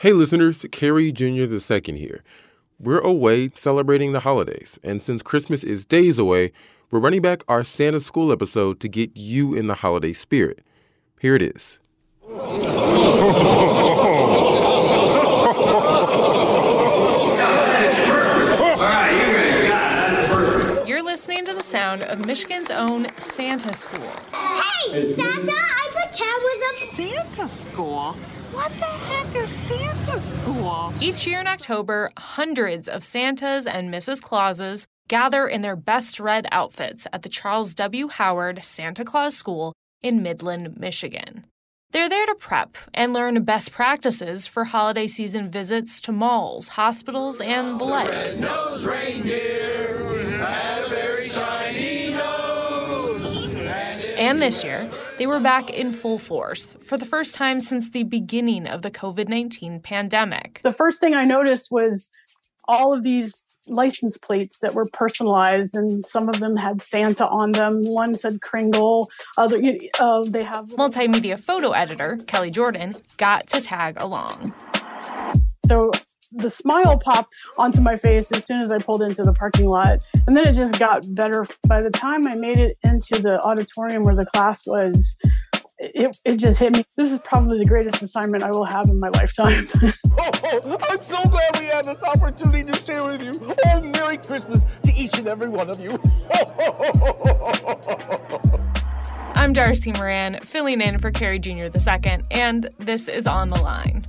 Hey listeners, Carey Jr. II here. We're away celebrating the holidays, and since Christmas is days away, we're running back our Santa School episode to get you in the holiday spirit. Here it is. You're listening to the sound of Michigan's own Santa School. Hey, Santa, I put tablets up. Santa School? What the heck is Santa School? Each year in October, hundreds of Santas and Mrs. Clauses gather in their best red outfits at the Charles W. Howard Santa Claus School in Midland, Michigan. They're there to prep and learn best practices for holiday season visits to malls, hospitals, and the like. And this year, they were back in full force for the first time since the beginning of the COVID 19 pandemic. The first thing I noticed was all of these license plates that were personalized, and some of them had Santa on them. One said Kringle. Other, uh, they have Multimedia photo editor Kelly Jordan got to tag along. so the smile popped onto my face as soon as I pulled into the parking lot. And then it just got better. By the time I made it into the auditorium where the class was, it, it just hit me. This is probably the greatest assignment I will have in my lifetime. Oh, I'm so glad we had this opportunity to share with you. Oh, Merry Christmas to each and every one of you. I'm Darcy Moran, filling in for Carrie Jr. II, and this is On the Line.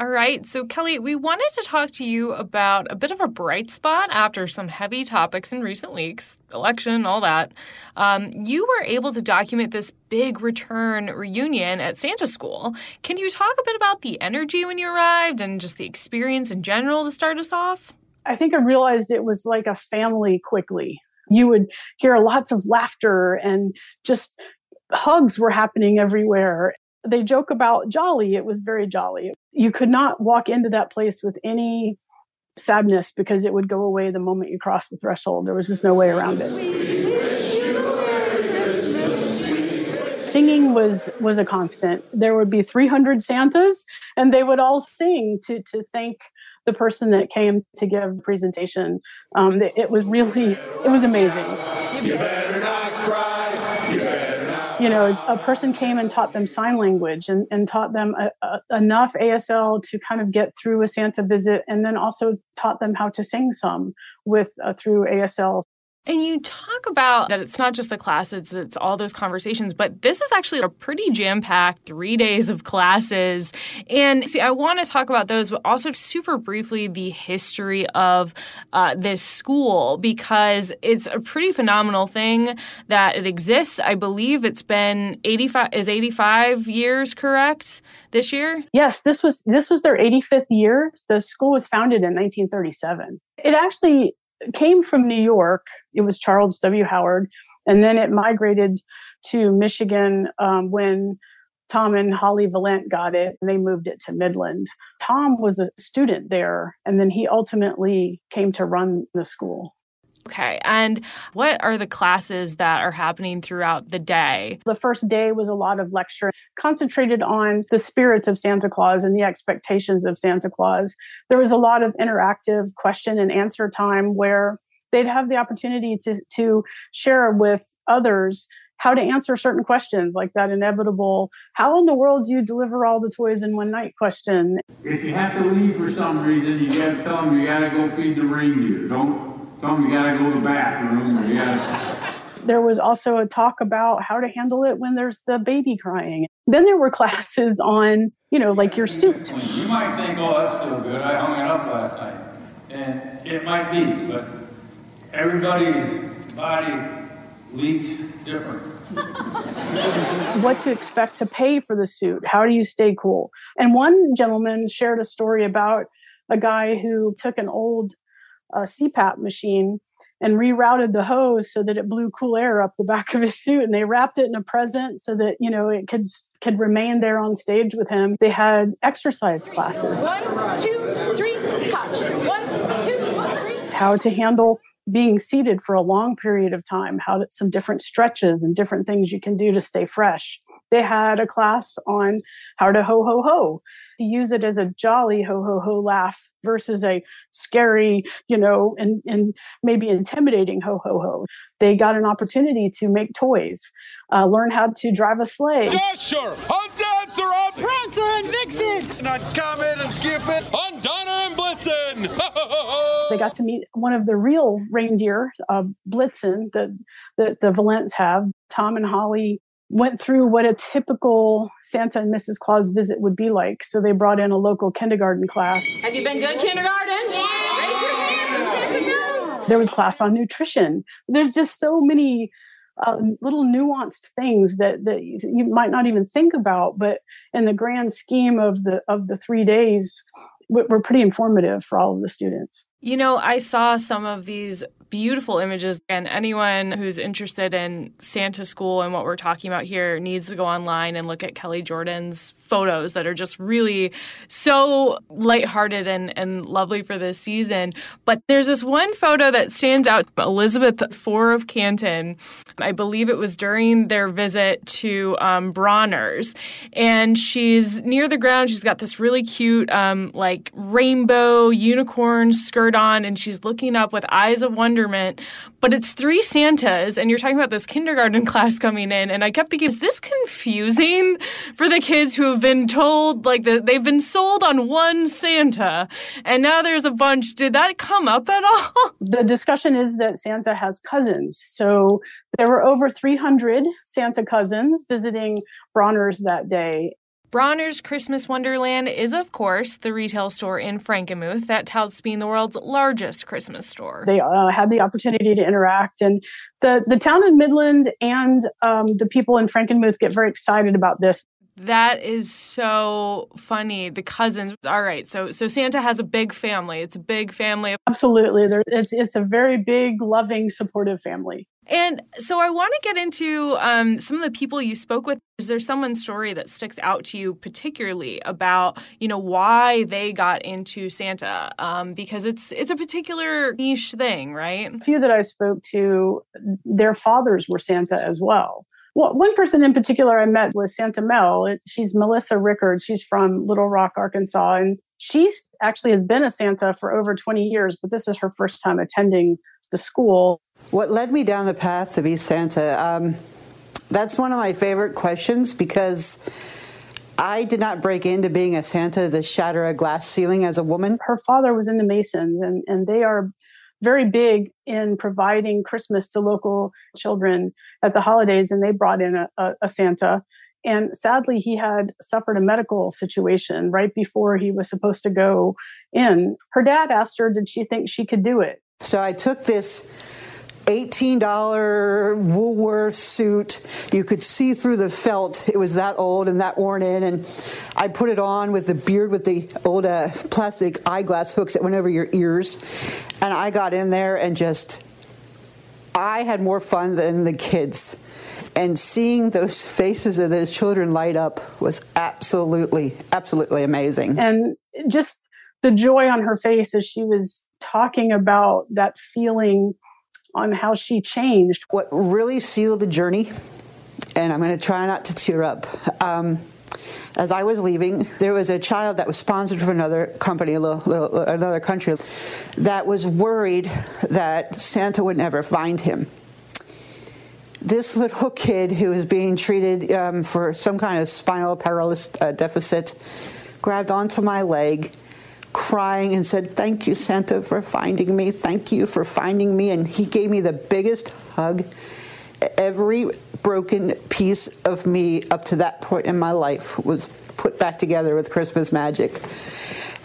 All right, so Kelly, we wanted to talk to you about a bit of a bright spot after some heavy topics in recent weeks, election, all that. Um, you were able to document this big return reunion at Santa School. Can you talk a bit about the energy when you arrived and just the experience in general to start us off? I think I realized it was like a family quickly. You would hear lots of laughter and just hugs were happening everywhere. They joke about jolly. It was very jolly. You could not walk into that place with any sadness because it would go away the moment you crossed the threshold. There was just no way around it. Singing was was a constant. There would be 300 Santas, and they would all sing to to thank the person that came to give presentation. Um, it, it was really it was amazing. You know, a person came and taught them sign language and, and taught them a, a, enough ASL to kind of get through a Santa visit, and then also taught them how to sing some with uh, through ASL. And you talk about that it's not just the classes, it's all those conversations, but this is actually a pretty jam packed three days of classes. And see, I want to talk about those, but also super briefly the history of uh, this school because it's a pretty phenomenal thing that it exists. I believe it's been 85, is 85 years correct this year? Yes, this was this was their 85th year. The school was founded in 1937. It actually came from New York. It was Charles W. Howard, and then it migrated to Michigan um, when Tom and Holly Valent got it, and they moved it to Midland. Tom was a student there, and then he ultimately came to run the school. Okay. And what are the classes that are happening throughout the day? The first day was a lot of lecture concentrated on the spirits of Santa Claus and the expectations of Santa Claus. There was a lot of interactive question and answer time where they'd have the opportunity to, to share with others how to answer certain questions like that inevitable how in the world do you deliver all the toys in one night question If you have to leave for some reason, you gotta tell them you gotta go feed the reindeer. Don't them you gotta go to the bathroom or you gotta. there was also a talk about how to handle it when there's the baby crying then there were classes on you know like your suit You might think, oh, that's still good. I hung it up last night. And it might be, but everybody's body leaks different. what to expect to pay for the suit. How do you stay cool? And one gentleman shared a story about a guy who took an old uh, CPAP machine and rerouted the hose so that it blew cool air up the back of his suit. And they wrapped it in a present so that you know it could could remain there on stage with him. They had exercise classes. One two three touch. One two three. How to handle being seated for a long period of time. How to, some different stretches and different things you can do to stay fresh they had a class on how to ho ho ho. To use it as a jolly ho ho ho laugh versus a scary you know and, and maybe intimidating ho ho ho. They got an opportunity to make toys uh, learn how to drive a sleigh. Dasher, on Dancer, on Prancer and Vixen on Comet and Cupid, on Donner and Blitzen. they got to meet one of the real reindeer uh, blitzen that, that the valents have tom and holly went through what a typical Santa and Mrs. Claus visit would be like. So they brought in a local kindergarten class. Have you been good, kindergarten? Yeah. Raise your hands. There was class on nutrition. There's just so many uh, little nuanced things that, that you might not even think about, but in the grand scheme of the of the three days, were pretty informative for all of the students. You know, I saw some of these beautiful images, and anyone who's interested in Santa School and what we're talking about here needs to go online and look at Kelly Jordan's photos that are just really so lighthearted and, and lovely for this season. But there's this one photo that stands out Elizabeth IV of Canton. I believe it was during their visit to um, Bronner's. And she's near the ground. She's got this really cute, um, like, rainbow unicorn skirt on, and she's looking up with eyes of wonderment. But it's three Santas, and you're talking about this kindergarten class coming in. And I kept thinking, is this confusing for the kids who have been told, like, the, they've been sold on one Santa, and now there's a bunch? Did that come up at all? The discussion is that Santa has cousins. So there were over 300 Santa cousins visiting Bronner's that day. Bronner's Christmas Wonderland is, of course, the retail store in Frankenmuth that touts being the world's largest Christmas store. They uh, had the opportunity to interact, and the, the town of Midland and um, the people in Frankenmuth get very excited about this. That is so funny. The cousins. All right. So so Santa has a big family. It's a big family. Absolutely. There, it's it's a very big, loving, supportive family. And so I want to get into um, some of the people you spoke with. Is there someone's story that sticks out to you particularly about you know why they got into Santa? Um, because it's it's a particular niche thing, right? A few that I spoke to, their fathers were Santa as well. Well, one person in particular I met was Santa Mel. She's Melissa Rickard. She's from Little Rock, Arkansas, and she actually has been a Santa for over 20 years, but this is her first time attending the school. What led me down the path to be Santa? Um, that's one of my favorite questions because I did not break into being a Santa to shatter a glass ceiling as a woman. Her father was in the Masons, and, and they are very big in providing Christmas to local children at the holidays, and they brought in a, a, a Santa. And sadly, he had suffered a medical situation right before he was supposed to go in. Her dad asked her, Did she think she could do it? So I took this $18 Woolworth suit. You could see through the felt. It was that old and that worn in. And I put it on with the beard with the old uh, plastic eyeglass hooks that went over your ears. And I got in there and just, I had more fun than the kids. And seeing those faces of those children light up was absolutely, absolutely amazing. And just the joy on her face as she was talking about that feeling on how she changed. What really sealed the journey, and I'm going to try not to tear up. Um, as I was leaving, there was a child that was sponsored from another company, another country, that was worried that Santa would never find him. This little kid who was being treated um, for some kind of spinal paralysis uh, deficit grabbed onto my leg crying and said, Thank you, Santa, for finding me. Thank you for finding me. And he gave me the biggest hug. Every broken piece of me up to that point in my life was put back together with Christmas magic.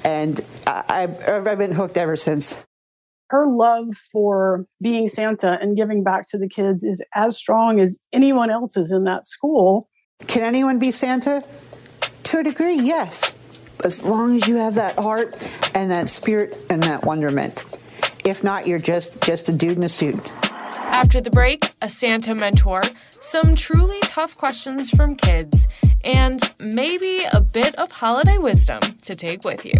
And I, I've been hooked ever since. Her love for being Santa and giving back to the kids is as strong as anyone else's in that school. Can anyone be Santa? To a degree, yes. As long as you have that heart and that spirit and that wonderment. If not, you're just just a dude in a suit. After the break, a Santa mentor, some truly tough questions from kids, and maybe a bit of holiday wisdom to take with you.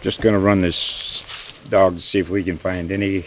Just going to run this dog to see if we can find any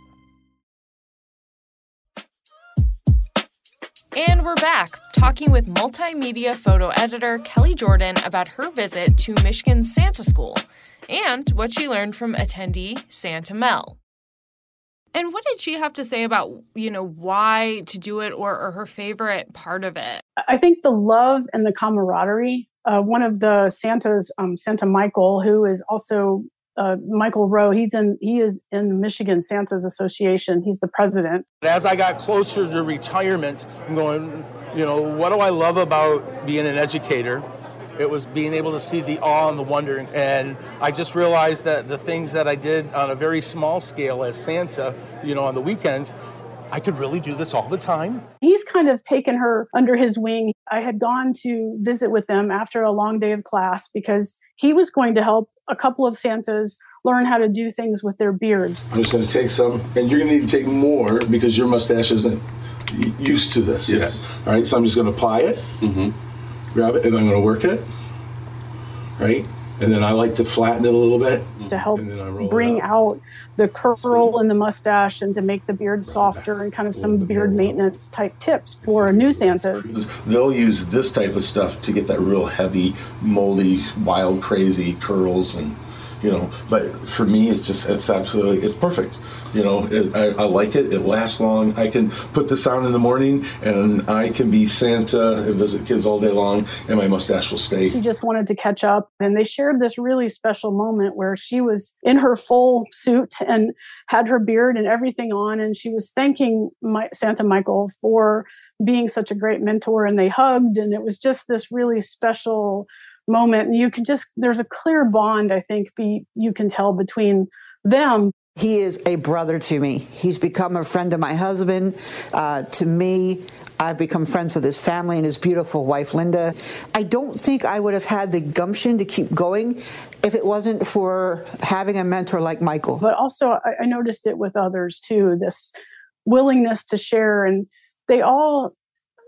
And we're back talking with multimedia photo editor Kelly Jordan about her visit to Michigan's Santa School and what she learned from attendee Santa Mel. And what did she have to say about, you know, why to do it or, or her favorite part of it? I think the love and the camaraderie. Uh, one of the Santas, um, Santa Michael, who is also uh, Michael Rowe. He's in. He is in Michigan Santas Association. He's the president. As I got closer to retirement, I'm going. You know, what do I love about being an educator? It was being able to see the awe and the wonder. And I just realized that the things that I did on a very small scale as Santa, you know, on the weekends, I could really do this all the time. He's kind of taken her under his wing. I had gone to visit with them after a long day of class because he was going to help a couple of Santas learn how to do things with their beards. I'm just going to take some, and you're going to need to take more because your mustache isn't used to this. Yes. All right, so I'm just going to apply it, mm-hmm. grab it, and I'm going to work it. Right? And then I like to flatten it a little bit. To help bring out the curl and the mustache and to make the beard softer and kind of some beard maintenance type tips for new Santas. They'll use this type of stuff to get that real heavy, moldy, wild, crazy curls and you know but for me it's just it's absolutely it's perfect. You know it, I, I, like it. It lasts long. I can put this on in the morning and i can be santa and visit kids all day long and my mustache will stay. She just wanted to catch up and they shared this really special moment where she was in her full suit and had her beard and everything on and she was thanking my, santa michael for being such a great mentor and they hugged and it was just this really special moment. And you can just there's a clear bond i think be you can tell between them. He is a brother to me. He's become a friend of my husband. Uh, to me i've become friends with his family and his beautiful wife linda. I don't think i would have had the gumption to keep going if it wasn't for having a mentor like michael. But also i, I noticed it with others too this willingness to share. And they all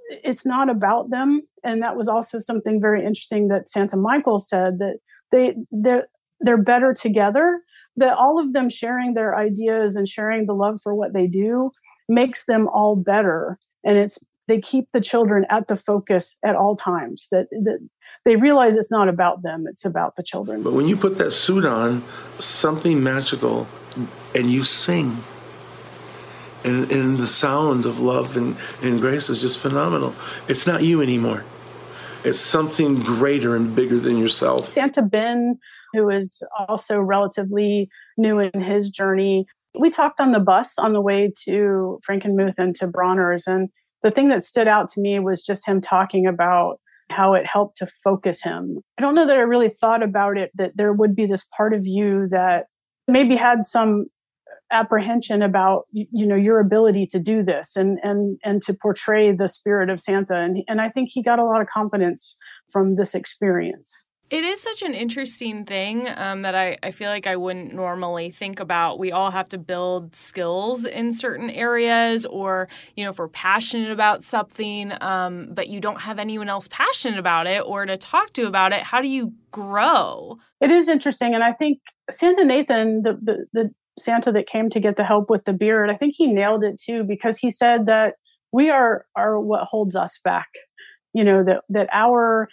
it's not about them. And that was also something very interesting that santa michael said that they they're they're better together. That all of them sharing their ideas and sharing the love for what they do makes them all better. And it's they keep the children at the focus at all times that, that they realize it's not about them it's about the children. But when you put that suit on something magical and you sing and, and the sound of love and, and grace is just phenomenal. It's not you anymore. It's something greater and bigger than yourself. Santa Ben, who is also relatively new in his journey, we talked on the bus on the way to Frankenmuth and to Bronner's. And the thing that stood out to me was just him talking about how it helped to focus him. I don't know that I really thought about it, that there would be this part of you that maybe had some apprehension about you know your ability to do this and and and to portray the spirit of Santa and and I think he got a lot of confidence from this experience. It is such an interesting thing um, that I, I feel like I wouldn't normally think about. We all have to build skills in certain areas, or, you know, if we're passionate about something, um, but you don't have anyone else passionate about it or to talk to about it, how do you grow? It is interesting. And I think Santa Nathan, the, the, the Santa that came to get the help with the beard, I think he nailed it too because he said that we are are what holds us back. You know that that our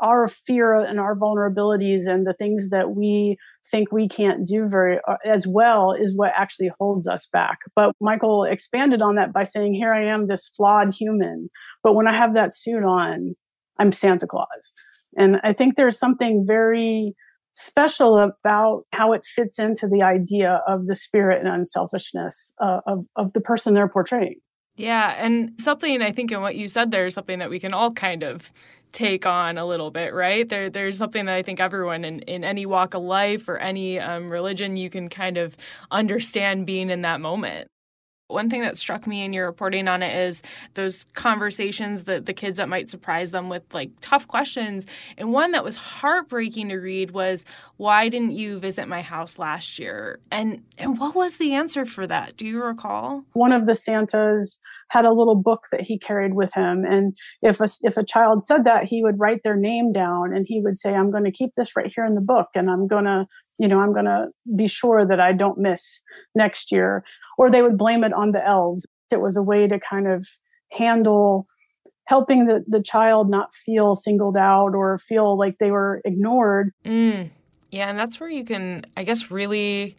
our fear and our vulnerabilities and the things that we think we can't do very uh, as well is what actually holds us back. But Michael expanded on that by saying, Here I am, this flawed human. But when I have that suit on, I'm Santa Claus. And I think there's something very special about how it fits into the idea of the spirit and unselfishness uh, of, of the person they're portraying. Yeah, and something I think in what you said there is something that we can all kind of take on a little bit, right? There, there's something that I think everyone in, in any walk of life or any um, religion, you can kind of understand being in that moment. One thing that struck me in your reporting on it is those conversations that the kids that might surprise them with like tough questions. And one that was heartbreaking to read was, "Why didn't you visit my house last year?" And and what was the answer for that? Do you recall? One of the Santas had a little book that he carried with him and if a, if a child said that he would write their name down and he would say i'm going to keep this right here in the book and i'm going to you know i'm going to be sure that i don't miss next year or they would blame it on the elves it was a way to kind of handle helping the, the child not feel singled out or feel like they were ignored mm. yeah and that's where you can i guess really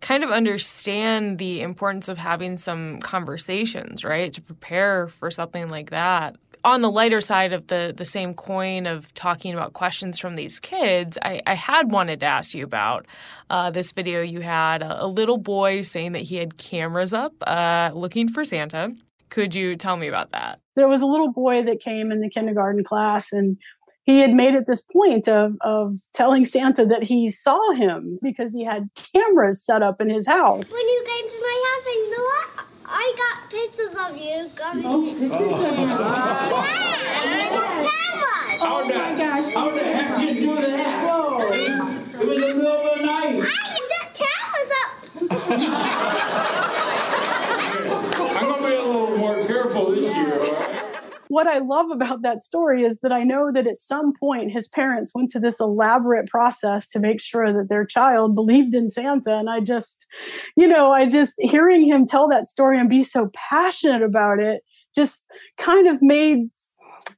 kind of understand the importance of having some conversations, right? To prepare for something like that. On the lighter side of the the same coin of talking about questions from these kids, I, I had wanted to ask you about uh, this video you had a, a, little boy saying that he had cameras up uh, looking for Santa. Could you tell me about that? There was a little boy that came in the kindergarten class and he had made it this point of, of telling Santa that he saw him because he had cameras set up in his house. When you came to my house, you know what? I got pictures of you. oh, pictures oh. of you. Yeah, cameras. How oh, my gosh. How the heck did you do that? Whoa. it was in the middle of the night. I set cameras up. I'm going to be a little more careful this year what I love about that story is that I know that at some point his parents went to this elaborate process to make sure that their child believed in Santa. And I just, you know, I just hearing him tell that story and be so passionate about it just kind of made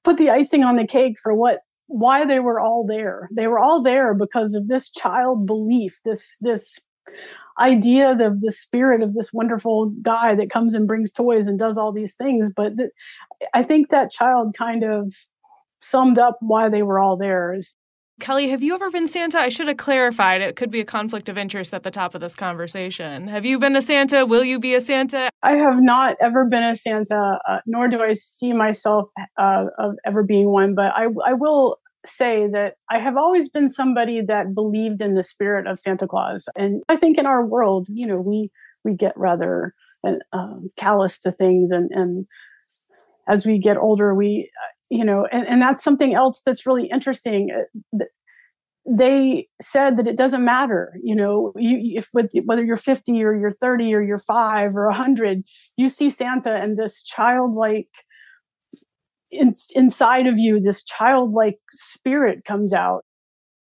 put the icing on the cake for what why they were all there. They were all there because of this child belief, this this idea of the spirit of this wonderful guy that comes and brings toys and does all these things. But th- I think that child kind of summed up why they were all there. Kelly, have you ever been Santa? I should have clarified. It could be a conflict of interest at the top of this conversation. Have you been a Santa? Will you be a Santa? I have not ever been a Santa, uh, nor do I see myself uh, of ever being one. But I, I will say that I have always been somebody that believed in the spirit of Santa Claus, and I think in our world, you know, we we get rather um, callous to things, and and as we get older, we uh, you know, and and that's something else that's really interesting. Uh, they said that it doesn't matter, you know, you, if with, whether you're 50 or you're 30 or you're five or 100, you see Santa and this childlike in, inside of you this childlike spirit comes out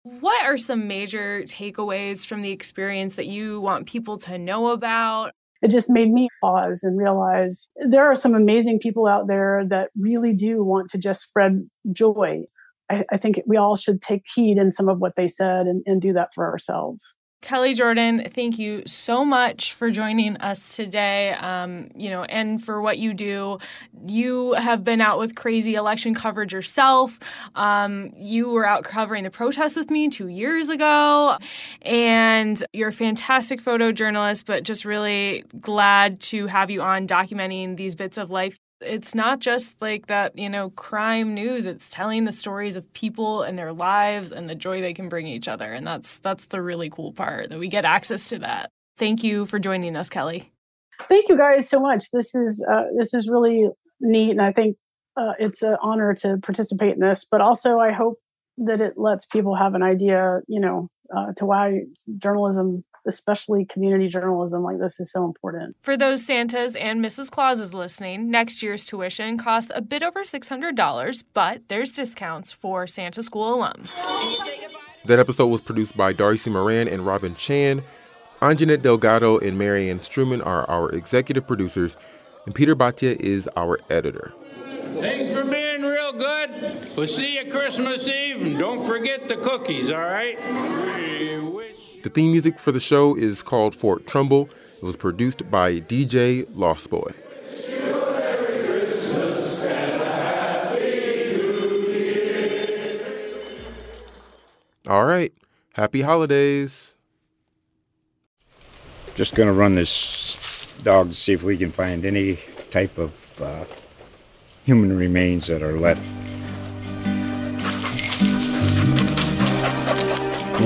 what are some major takeaways from the experience that you want people to know about it just made me pause and realize there are some amazing people out there that really do want to just spread joy. I, I think we all should take heed in some of what they said and, and do that for ourselves. Kelly Jordan, thank you so much for joining us today. Um, you know, and for what you do. You have been out with crazy election coverage yourself. Um, you were out covering the protests with me two years ago, and you're a fantastic photojournalist. But just really glad to have you on documenting these bits of life it's not just like that, you know, crime news. It's telling the stories of people and their lives and the joy they can bring each other. And that's that's the really cool part that we get access to that. Thank you for joining us, Kelly. Thank you guys so much. This is uh, this is really neat, and I think uh, it's an honor to participate in this. But also, I hope that it lets people have an idea, you know, uh, to why journalism especially community journalism like this is so important. For those Santas and Mrs. Clauses listening, next year's tuition costs a bit over $600, but there's discounts for Santa School alums. That episode was produced by Darcy Moran and Robin Chan. Anjanette Delgado and Marianne Struman are our executive producers, and Peter Bhatia is our editor. Thanks for being real good. We'll see you Christmas Eve, and don't forget the cookies, all right? The theme music for the show is called Fort Trumbull. It was produced by DJ Lost Boy. All right. Happy holidays. Just gonna run this dog to see if we can find any type of uh, human remains that are left.